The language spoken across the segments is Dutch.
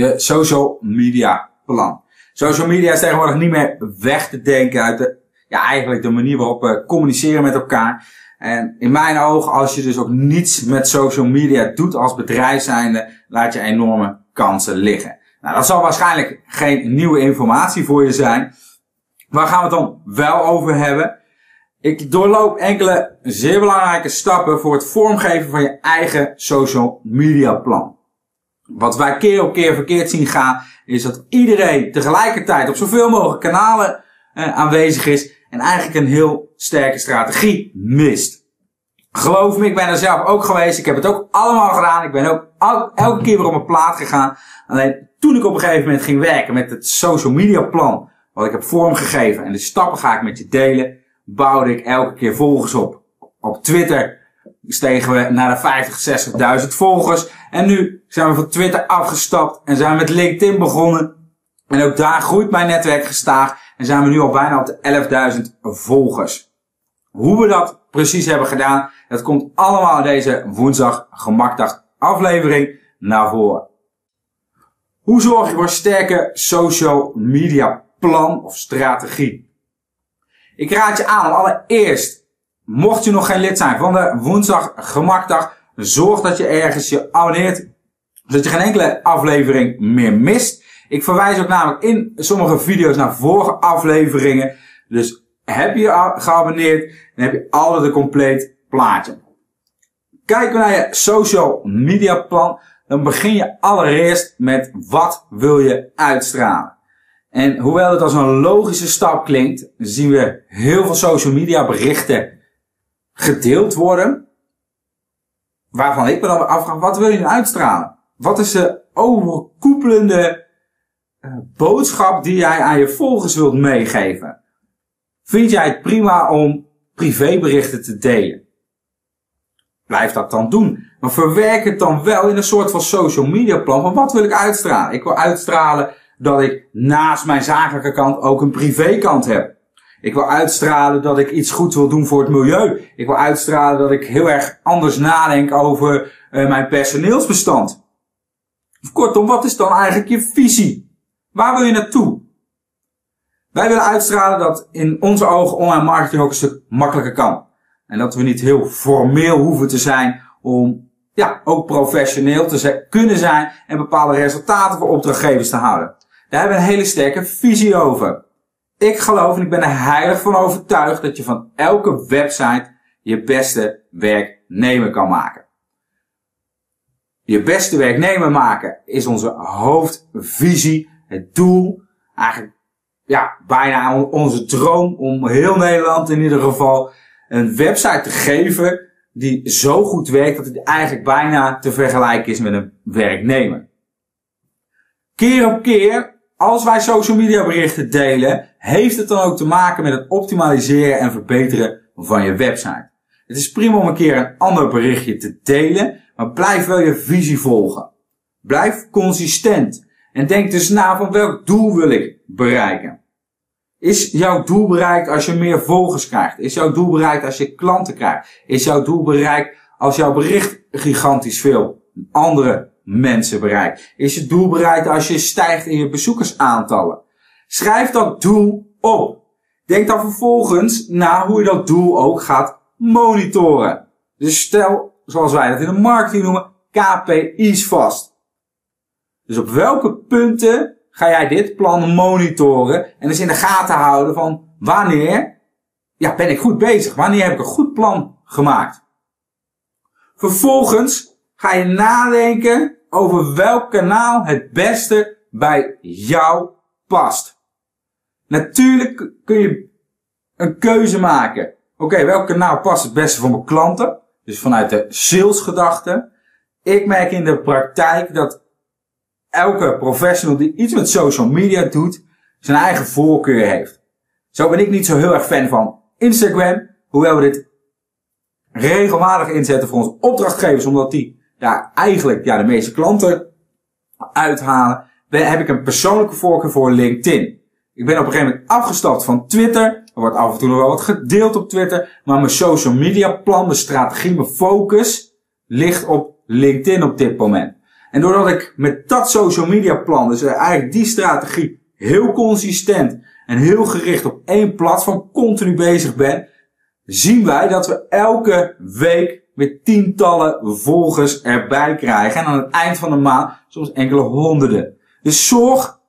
je social media plan. Social media is tegenwoordig niet meer weg te denken uit de, ja, eigenlijk de manier waarop we communiceren met elkaar. En in mijn ogen, als je dus ook niets met social media doet als bedrijf zijnde, laat je enorme kansen liggen. Nou, dat zal waarschijnlijk geen nieuwe informatie voor je zijn. Waar gaan we het dan wel over hebben? Ik doorloop enkele zeer belangrijke stappen voor het vormgeven van je eigen social media plan. Wat wij keer op keer verkeerd zien gaan, is dat iedereen tegelijkertijd op zoveel mogelijk kanalen eh, aanwezig is en eigenlijk een heel sterke strategie mist. Geloof me, ik ben er zelf ook geweest. Ik heb het ook allemaal gedaan. Ik ben ook elke keer weer op mijn plaat gegaan. Alleen toen ik op een gegeven moment ging werken met het social media plan, wat ik heb vormgegeven en de stappen ga ik met je delen, bouwde ik elke keer volgers op. Op Twitter stegen we naar de 50, 60.000 volgers. En nu zijn we van Twitter afgestapt en zijn we met LinkedIn begonnen. En ook daar groeit mijn netwerk gestaag. En zijn we nu al bijna op de 11.000 volgers. Hoe we dat precies hebben gedaan, dat komt allemaal deze woensdag gemakdag aflevering naar voren. Hoe zorg je voor een sterke social media plan of strategie? Ik raad je aan om allereerst, mocht je nog geen lid zijn van de woensdag gemakdag, zorg dat je ergens je abonneert, zodat je geen enkele aflevering meer mist. Ik verwijs ook namelijk in sommige video's naar vorige afleveringen. Dus heb je je geabonneerd, dan heb je altijd een compleet plaatje. Kijken we naar je social media plan, dan begin je allereerst met wat wil je uitstralen. En hoewel het als een logische stap klinkt, zien we heel veel social media berichten gedeeld worden. Waarvan ik me dan afvraag, wat wil je nu uitstralen? Wat is de overkoepelende uh, boodschap die jij aan je volgers wilt meegeven? Vind jij het prima om privéberichten te delen? Blijf dat dan doen. Maar verwerk het dan wel in een soort van social media plan. Van wat wil ik uitstralen? Ik wil uitstralen dat ik naast mijn zakelijke kant ook een privékant heb. Ik wil uitstralen dat ik iets goed wil doen voor het milieu. Ik wil uitstralen dat ik heel erg anders nadenk over uh, mijn personeelsbestand. Kortom, wat is dan eigenlijk je visie? Waar wil je naartoe? Wij willen uitstralen dat in onze ogen online marketing ook een stuk makkelijker kan. En dat we niet heel formeel hoeven te zijn om ja, ook professioneel te kunnen zijn en bepaalde resultaten voor opdrachtgevers te houden. Daar hebben we een hele sterke visie over. Ik geloof en ik ben er heilig van overtuigd dat je van elke website je beste werknemer kan maken. Je beste werknemer maken is onze hoofdvisie, het doel, eigenlijk ja, bijna onze droom om heel Nederland in ieder geval een website te geven die zo goed werkt dat het eigenlijk bijna te vergelijken is met een werknemer. Keer op keer als wij social media berichten delen, heeft het dan ook te maken met het optimaliseren en verbeteren van je website. Het is prima om een keer een ander berichtje te delen, maar blijf wel je visie volgen. Blijf consistent en denk dus na van welk doel wil ik bereiken. Is jouw doel bereikt als je meer volgers krijgt? Is jouw doel bereikt als je klanten krijgt? Is jouw doel bereikt als jouw bericht gigantisch veel andere mensen bereikt? Is je doel bereikt als je stijgt in je bezoekersaantallen? Schrijf dat doel op. Denk dan vervolgens na hoe je dat doel ook gaat monitoren. Dus stel, zoals wij dat in de marketing noemen, KPI's vast. Dus op welke punten ga jij dit plan monitoren en dus in de gaten houden van wanneer ja, ben ik goed bezig? Wanneer heb ik een goed plan gemaakt? Vervolgens ga je nadenken over welk kanaal het beste bij jou past. Natuurlijk kun je een keuze maken. Oké, welk kanaal past het beste voor mijn klanten? Dus vanuit de salesgedachte. Ik merk in de praktijk dat elke professional die iets met social media doet, zijn eigen voorkeur heeft. Zo ben ik niet zo heel erg fan van Instagram, hoewel we dit regelmatig inzetten voor onze opdrachtgevers, omdat die ja, eigenlijk ja, de meeste klanten uithalen, heb ik een persoonlijke voorkeur voor LinkedIn. Ik ben op een gegeven moment afgestapt van Twitter. Er wordt af en toe nog wel wat gedeeld op Twitter. Maar mijn social media plan, mijn strategie, mijn focus ligt op LinkedIn op dit moment. En doordat ik met dat social media plan, dus eigenlijk die strategie, heel consistent en heel gericht op één platform continu bezig ben, zien wij dat we elke week weer tientallen volgers erbij krijgen. En aan het eind van de maand soms enkele honderden. Dus zorg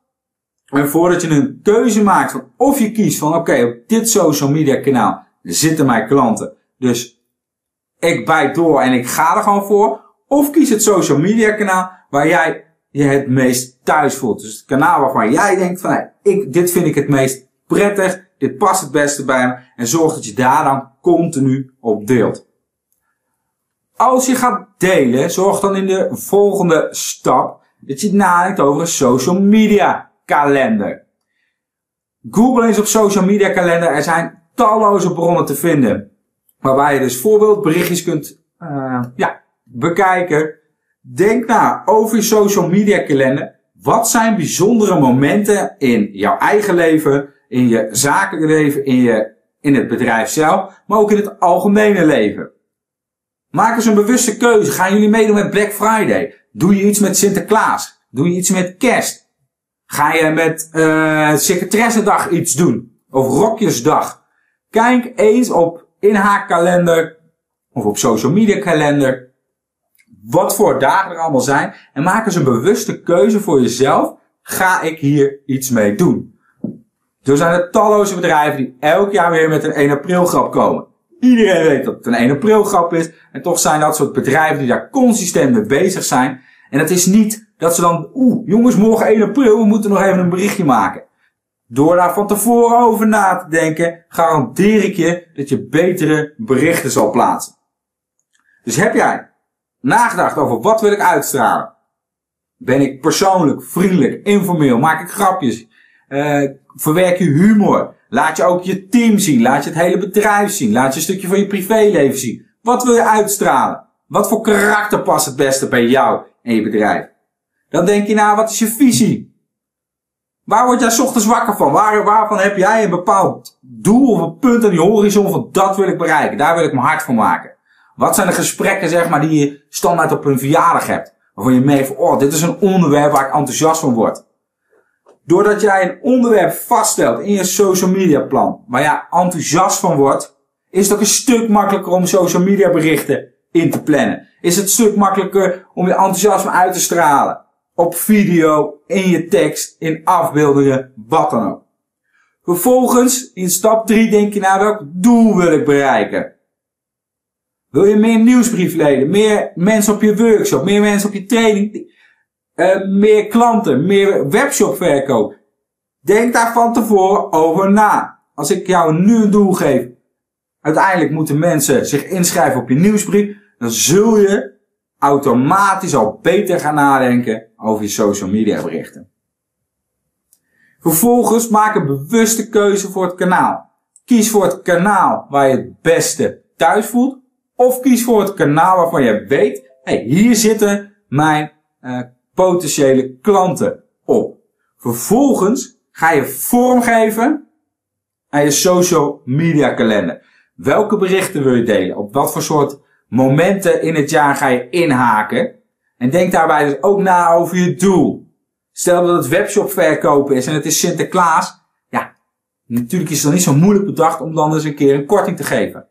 ervoor dat je een keuze maakt van of je kiest van oké, op dit social media kanaal zitten mijn klanten. Dus ik bijt door en ik ga er gewoon voor. Of kies het social media kanaal waar jij je het meest thuis voelt. Dus het kanaal waarvan jij denkt van, ik, dit vind ik het meest prettig, dit past het beste bij me. En zorg dat je daar dan continu op deelt. Als je gaat delen, zorg dan in de volgende stap dat je nadenkt over een social media kalender. Google eens op social media kalender. Er zijn talloze bronnen te vinden. Waarbij je dus voorbeeldberichtjes kunt uh, ja, bekijken. Denk na over je social media kalender. Wat zijn bijzondere momenten in jouw eigen leven, in je zakelijke leven, in, je, in het bedrijf zelf, maar ook in het algemene leven? Maak eens een bewuste keuze. Gaan jullie meedoen met Black Friday? Doe je iets met Sinterklaas? Doe je iets met kerst? Ga je met uh, secretaressendag iets doen? Of rokjesdag? Kijk eens op inhaakkalender of op social media kalender wat voor dagen er allemaal zijn. En maak eens een bewuste keuze voor jezelf. Ga ik hier iets mee doen? Zo zijn er talloze bedrijven die elk jaar weer met een 1 april grap komen. Iedereen weet dat het een 1 april grap is. En toch zijn dat soort bedrijven die daar consistent mee bezig zijn. En het is niet dat ze dan, oeh, jongens, morgen 1 april, we moeten nog even een berichtje maken. Door daar van tevoren over na te denken, garandeer ik je dat je betere berichten zal plaatsen. Dus heb jij nagedacht over wat wil ik uitstralen? Ben ik persoonlijk, vriendelijk, informeel? Maak ik grapjes? Uh, verwerk je humor? Laat je ook je team zien? Laat je het hele bedrijf zien? Laat je een stukje van je privéleven zien? Wat wil je uitstralen? Wat voor karakter past het beste bij jou en je bedrijf? Dan denk je na, wat is je visie? Waar word jij ochtends wakker van? Waar, waarvan heb jij een bepaald doel of een punt aan die horizon van dat wil ik bereiken? Daar wil ik mijn hart voor maken. Wat zijn de gesprekken zeg maar die je standaard op een verjaardag hebt? Waarvan je merkt van, oh, dit is een onderwerp waar ik enthousiast van word. Doordat jij een onderwerp vaststelt in je social media plan, waar jij enthousiast van wordt, is het ook een stuk makkelijker om social media berichten in te plannen. Is het een stuk makkelijker om je enthousiasme uit te stralen. Op video, in je tekst, in afbeeldingen, wat dan ook. Vervolgens, in stap 3 denk je naar welk doel wil ik bereiken. Wil je meer nieuwsbriefleden, meer mensen op je workshop, meer mensen op je training, uh, meer klanten, meer webshopverkoop? Denk daar van tevoren over na. Als ik jou nu een doel geef, uiteindelijk moeten mensen zich inschrijven op je nieuwsbrief, dan zul je automatisch al beter gaan nadenken over je social media berichten. Vervolgens maak een bewuste keuze voor het kanaal. Kies voor het kanaal waar je het beste thuis voelt. Of kies voor het kanaal waarvan je weet, hey, hier zitten mijn uh, potentiële klanten op. Vervolgens ga je vormgeven aan je social media kalender. Welke berichten wil je delen? Op wat voor soort momenten in het jaar ga je inhaken? En denk daarbij dus ook na over je doel. Stel dat het webshop verkopen is en het is Sinterklaas. Ja, natuurlijk is het dan niet zo moeilijk bedacht om dan eens een keer een korting te geven.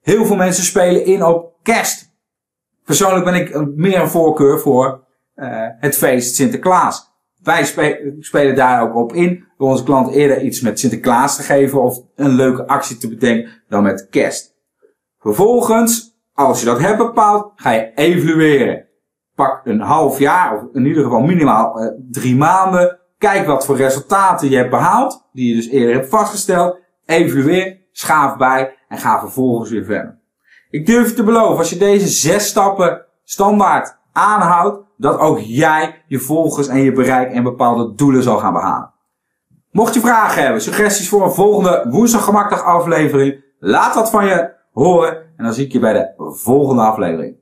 Heel veel mensen spelen in op kerst. Persoonlijk ben ik meer een voorkeur voor het feest Sinterklaas. Wij spelen daar ook op in door onze klant eerder iets met Sinterklaas te geven of een leuke actie te bedenken dan met kerst. Vervolgens, als je dat hebt bepaald, ga je evalueren. Pak een half jaar, of in ieder geval minimaal uh, drie maanden. Kijk wat voor resultaten je hebt behaald, die je dus eerder hebt vastgesteld. Evalueer, schaaf bij en ga vervolgens weer verder. Ik durf je te beloven, als je deze zes stappen standaard aanhoudt, dat ook jij je volgers en je bereik en bepaalde doelen zal gaan behalen. Mocht je vragen hebben, suggesties voor een volgende woensdag gemakkelijk aflevering, laat wat van je horen en dan zie ik je bij de volgende aflevering.